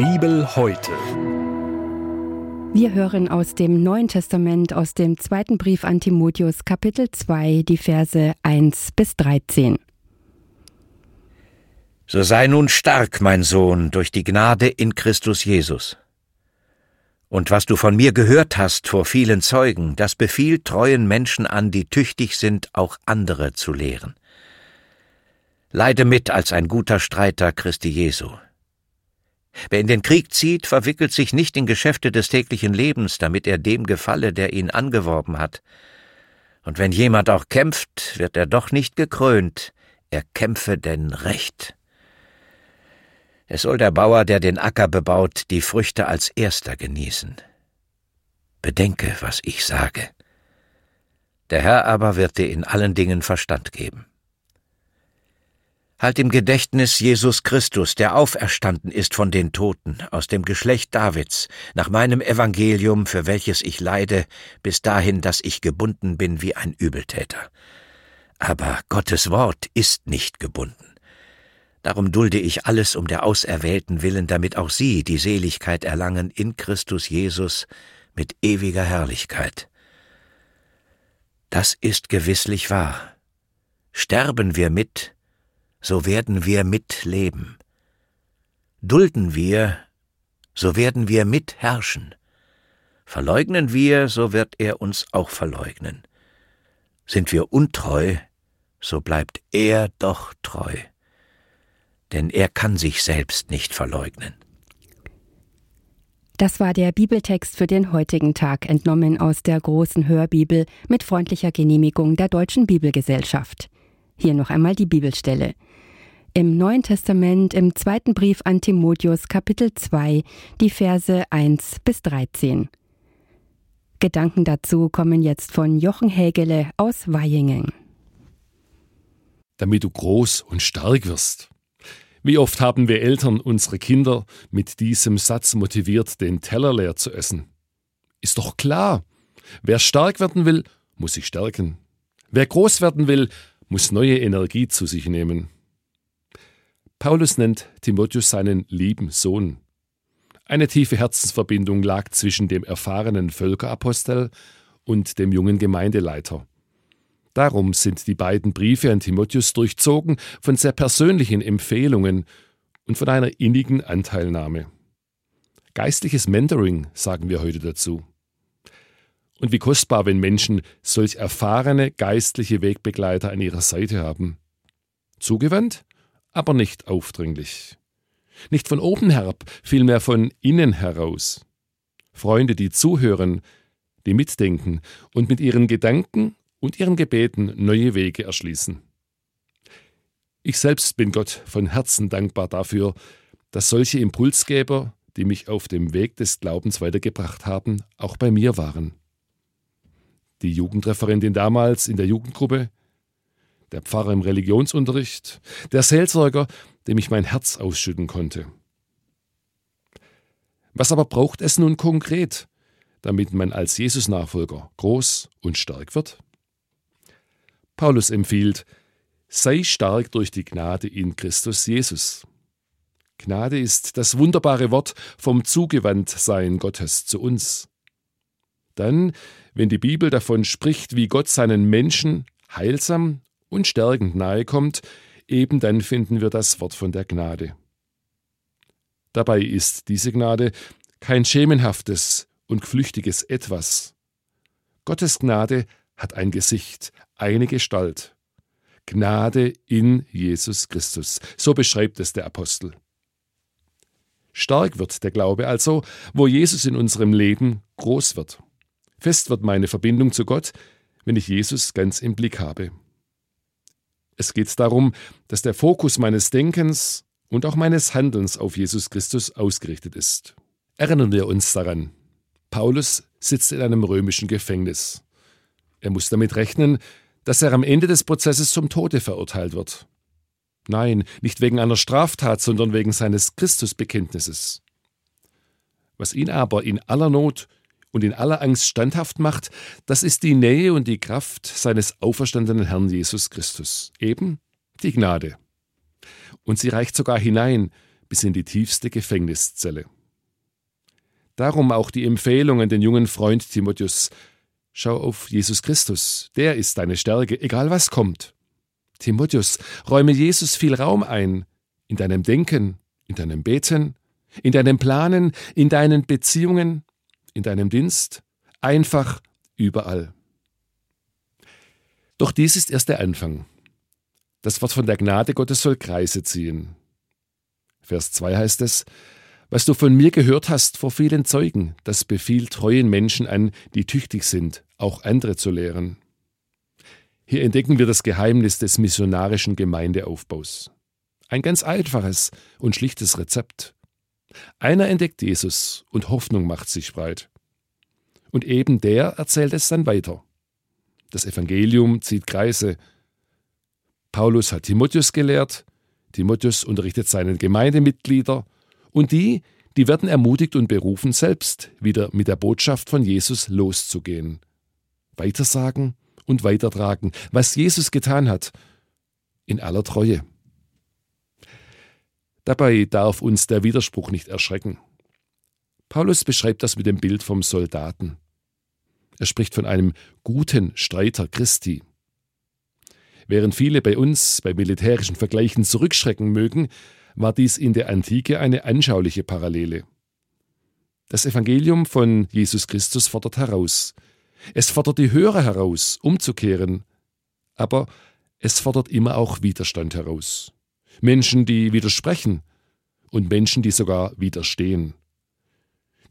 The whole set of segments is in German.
Bibel heute. Wir hören aus dem Neuen Testament, aus dem zweiten Brief an Timotheus, Kapitel 2, die Verse 1 bis 13. So sei nun stark, mein Sohn, durch die Gnade in Christus Jesus. Und was du von mir gehört hast vor vielen Zeugen, das befiehlt treuen Menschen an, die tüchtig sind, auch andere zu lehren. Leide mit als ein guter Streiter Christi Jesu. Wer in den Krieg zieht, verwickelt sich nicht in Geschäfte des täglichen Lebens, damit er dem gefalle, der ihn angeworben hat. Und wenn jemand auch kämpft, wird er doch nicht gekrönt, er kämpfe denn recht. Es soll der Bauer, der den Acker bebaut, die Früchte als erster genießen. Bedenke, was ich sage. Der Herr aber wird dir in allen Dingen Verstand geben. Halt im Gedächtnis Jesus Christus, der auferstanden ist von den Toten, aus dem Geschlecht Davids, nach meinem Evangelium, für welches ich leide, bis dahin, dass ich gebunden bin wie ein Übeltäter. Aber Gottes Wort ist nicht gebunden. Darum dulde ich alles um der Auserwählten willen, damit auch sie die Seligkeit erlangen in Christus Jesus mit ewiger Herrlichkeit. Das ist gewisslich wahr. Sterben wir mit, so werden wir mitleben. Dulden wir, so werden wir mitherrschen. Verleugnen wir, so wird er uns auch verleugnen. Sind wir untreu, so bleibt er doch treu denn er kann sich selbst nicht verleugnen. Das war der Bibeltext für den heutigen Tag, entnommen aus der großen Hörbibel mit freundlicher Genehmigung der Deutschen Bibelgesellschaft. Hier noch einmal die Bibelstelle. Im Neuen Testament, im zweiten Brief an Timotheus, Kapitel 2, die Verse 1 bis 13. Gedanken dazu kommen jetzt von Jochen Hägele aus Weihingen. Damit du groß und stark wirst. Wie oft haben wir Eltern unsere Kinder mit diesem Satz motiviert, den Teller leer zu essen? Ist doch klar. Wer stark werden will, muss sich stärken. Wer groß werden will, muss neue Energie zu sich nehmen. Paulus nennt Timotheus seinen lieben Sohn. Eine tiefe Herzensverbindung lag zwischen dem erfahrenen Völkerapostel und dem jungen Gemeindeleiter. Darum sind die beiden Briefe an Timotheus durchzogen von sehr persönlichen Empfehlungen und von einer innigen Anteilnahme. Geistliches Mentoring sagen wir heute dazu. Und wie kostbar, wenn Menschen solch erfahrene geistliche Wegbegleiter an ihrer Seite haben. Zugewandt, aber nicht aufdringlich. Nicht von oben herab, vielmehr von innen heraus. Freunde, die zuhören, die mitdenken und mit ihren Gedanken und ihren Gebeten neue Wege erschließen. Ich selbst bin Gott von Herzen dankbar dafür, dass solche Impulsgeber, die mich auf dem Weg des Glaubens weitergebracht haben, auch bei mir waren. Die Jugendreferentin damals in der Jugendgruppe, der Pfarrer im Religionsunterricht, der Seelsorger, dem ich mein Herz ausschütten konnte. Was aber braucht es nun konkret, damit man als Jesus-Nachfolger groß und stark wird? Paulus empfiehlt, sei stark durch die Gnade in Christus Jesus. Gnade ist das wunderbare Wort vom Zugewandtsein Gottes zu uns. Dann, wenn die Bibel davon spricht, wie Gott seinen Menschen heilsam und stärkend nahe kommt, eben dann finden wir das Wort von der Gnade. Dabei ist diese Gnade kein schemenhaftes und flüchtiges Etwas. Gottes Gnade hat ein Gesicht, eine Gestalt. Gnade in Jesus Christus. So beschreibt es der Apostel. Stark wird der Glaube also, wo Jesus in unserem Leben groß wird. Fest wird meine Verbindung zu Gott, wenn ich Jesus ganz im Blick habe. Es geht darum, dass der Fokus meines Denkens und auch meines Handelns auf Jesus Christus ausgerichtet ist. Erinnern wir uns daran. Paulus sitzt in einem römischen Gefängnis. Er muss damit rechnen, dass er am Ende des Prozesses zum Tode verurteilt wird. Nein, nicht wegen einer Straftat, sondern wegen seines Christusbekenntnisses. Was ihn aber in aller Not und in aller Angst standhaft macht, das ist die Nähe und die Kraft seines auferstandenen Herrn Jesus Christus, eben die Gnade. Und sie reicht sogar hinein bis in die tiefste Gefängniszelle. Darum auch die Empfehlung an den jungen Freund Timotheus. Schau auf Jesus Christus, der ist deine Stärke, egal was kommt. Timotheus, räume Jesus viel Raum ein, in deinem Denken, in deinem Beten, in deinem Planen, in deinen Beziehungen, in deinem Dienst, einfach überall. Doch dies ist erst der Anfang. Das Wort von der Gnade Gottes soll Kreise ziehen. Vers 2 heißt es, was du von mir gehört hast vor vielen Zeugen, das befiehlt treuen Menschen an, die tüchtig sind, auch andere zu lehren. Hier entdecken wir das Geheimnis des missionarischen Gemeindeaufbaus. Ein ganz einfaches und schlichtes Rezept. Einer entdeckt Jesus und Hoffnung macht sich breit. Und eben der erzählt es dann weiter. Das Evangelium zieht Kreise. Paulus hat Timotheus gelehrt, Timotheus unterrichtet seine Gemeindemitglieder und die, die werden ermutigt und berufen, selbst wieder mit der Botschaft von Jesus loszugehen. Weitersagen und weitertragen, was Jesus getan hat, in aller Treue. Dabei darf uns der Widerspruch nicht erschrecken. Paulus beschreibt das mit dem Bild vom Soldaten. Er spricht von einem guten Streiter Christi. Während viele bei uns bei militärischen Vergleichen zurückschrecken mögen, war dies in der Antike eine anschauliche Parallele. Das Evangelium von Jesus Christus fordert heraus. Es fordert die Hörer heraus, umzukehren. Aber es fordert immer auch Widerstand heraus. Menschen, die widersprechen und Menschen, die sogar widerstehen.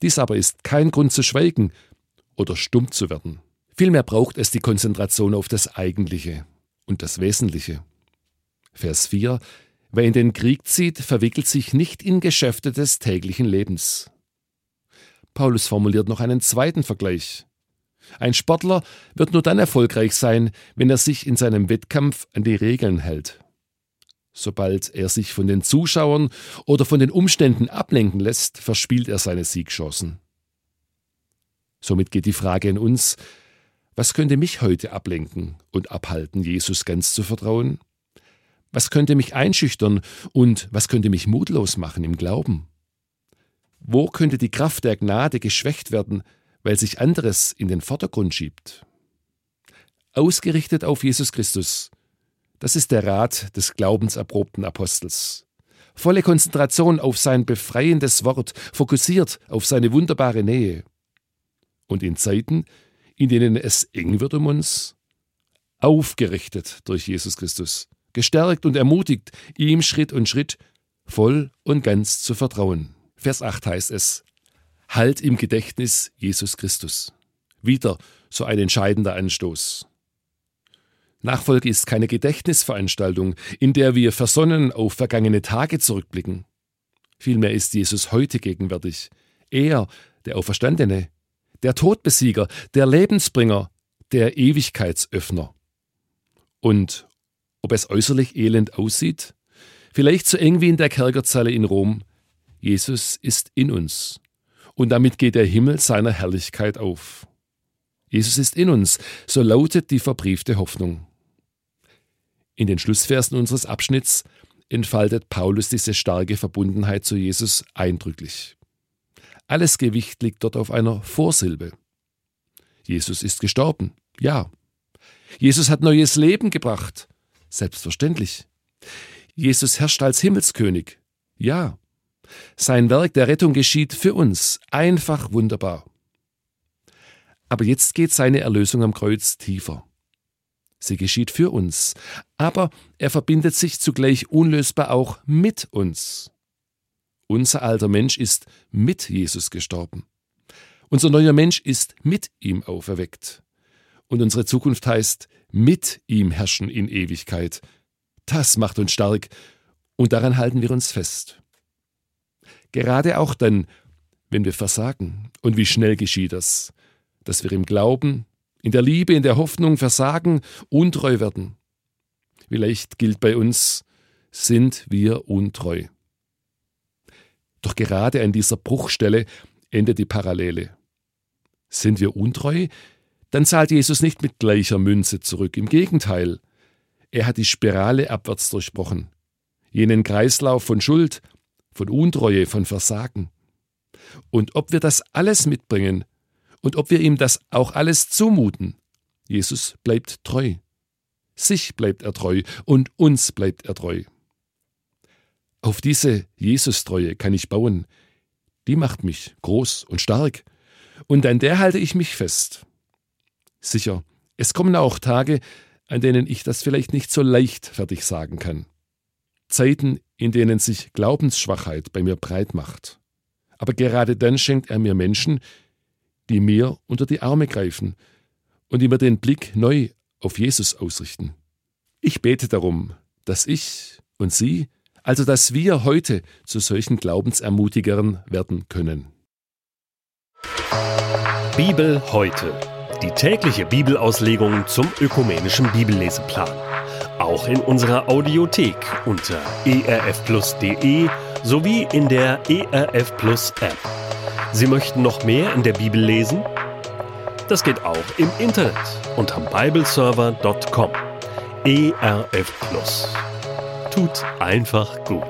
Dies aber ist kein Grund zu schweigen oder stumm zu werden. Vielmehr braucht es die Konzentration auf das Eigentliche und das Wesentliche. Vers 4 Wer in den Krieg zieht, verwickelt sich nicht in Geschäfte des täglichen Lebens. Paulus formuliert noch einen zweiten Vergleich. Ein Sportler wird nur dann erfolgreich sein, wenn er sich in seinem Wettkampf an die Regeln hält. Sobald er sich von den Zuschauern oder von den Umständen ablenken lässt, verspielt er seine Siegchancen. Somit geht die Frage in uns, was könnte mich heute ablenken und abhalten, Jesus ganz zu vertrauen? Was könnte mich einschüchtern und was könnte mich mutlos machen im Glauben? Wo könnte die Kraft der Gnade geschwächt werden, weil sich anderes in den Vordergrund schiebt? Ausgerichtet auf Jesus Christus, das ist der Rat des glaubenserprobten Apostels. Volle Konzentration auf sein befreiendes Wort, fokussiert auf seine wunderbare Nähe. Und in Zeiten, in denen es eng wird um uns, aufgerichtet durch Jesus Christus, gestärkt und ermutigt, ihm Schritt und Schritt voll und ganz zu vertrauen. Vers 8 heißt es, Halt im Gedächtnis Jesus Christus. Wieder so ein entscheidender Anstoß. Nachfolge ist keine Gedächtnisveranstaltung, in der wir versonnen auf vergangene Tage zurückblicken. Vielmehr ist Jesus heute gegenwärtig. Er, der Auferstandene, der Todbesieger, der Lebensbringer, der Ewigkeitsöffner. Und ob es äußerlich elend aussieht, vielleicht so eng wie in der Kerkerzelle in Rom, Jesus ist in uns. Und damit geht der Himmel seiner Herrlichkeit auf. Jesus ist in uns, so lautet die verbriefte Hoffnung. In den Schlussversen unseres Abschnitts entfaltet Paulus diese starke Verbundenheit zu Jesus eindrücklich. Alles Gewicht liegt dort auf einer Vorsilbe. Jesus ist gestorben, ja. Jesus hat neues Leben gebracht, selbstverständlich. Jesus herrscht als Himmelskönig, ja. Sein Werk der Rettung geschieht für uns, einfach wunderbar. Aber jetzt geht seine Erlösung am Kreuz tiefer. Sie geschieht für uns, aber er verbindet sich zugleich unlösbar auch mit uns. Unser alter Mensch ist mit Jesus gestorben. Unser neuer Mensch ist mit ihm auferweckt. Und unsere Zukunft heißt mit ihm herrschen in Ewigkeit. Das macht uns stark und daran halten wir uns fest. Gerade auch dann, wenn wir versagen. Und wie schnell geschieht das? Dass wir im Glauben, in der Liebe, in der Hoffnung versagen, untreu werden. Vielleicht gilt bei uns, sind wir untreu. Doch gerade an dieser Bruchstelle endet die Parallele. Sind wir untreu, dann zahlt Jesus nicht mit gleicher Münze zurück. Im Gegenteil, er hat die Spirale abwärts durchbrochen. Jenen Kreislauf von Schuld, von Untreue, von Versagen. Und ob wir das alles mitbringen und ob wir ihm das auch alles zumuten, Jesus bleibt treu. Sich bleibt er treu und uns bleibt er treu. Auf diese Jesus-Treue kann ich bauen. Die macht mich groß und stark. Und an der halte ich mich fest. Sicher, es kommen auch Tage, an denen ich das vielleicht nicht so leichtfertig sagen kann. Zeiten, in denen sich Glaubensschwachheit bei mir breit macht. Aber gerade dann schenkt er mir Menschen, die mir unter die Arme greifen und die mir den Blick neu auf Jesus ausrichten. Ich bete darum, dass ich und Sie, also dass wir heute zu solchen Glaubensermutigern werden können. Bibel heute. Die tägliche Bibelauslegung zum ökumenischen Bibelleseplan. Auch in unserer Audiothek unter erfplus.de sowie in der ERF Plus App. Sie möchten noch mehr in der Bibel lesen? Das geht auch im Internet unter bibleserver.com. ERF Plus. Tut einfach gut.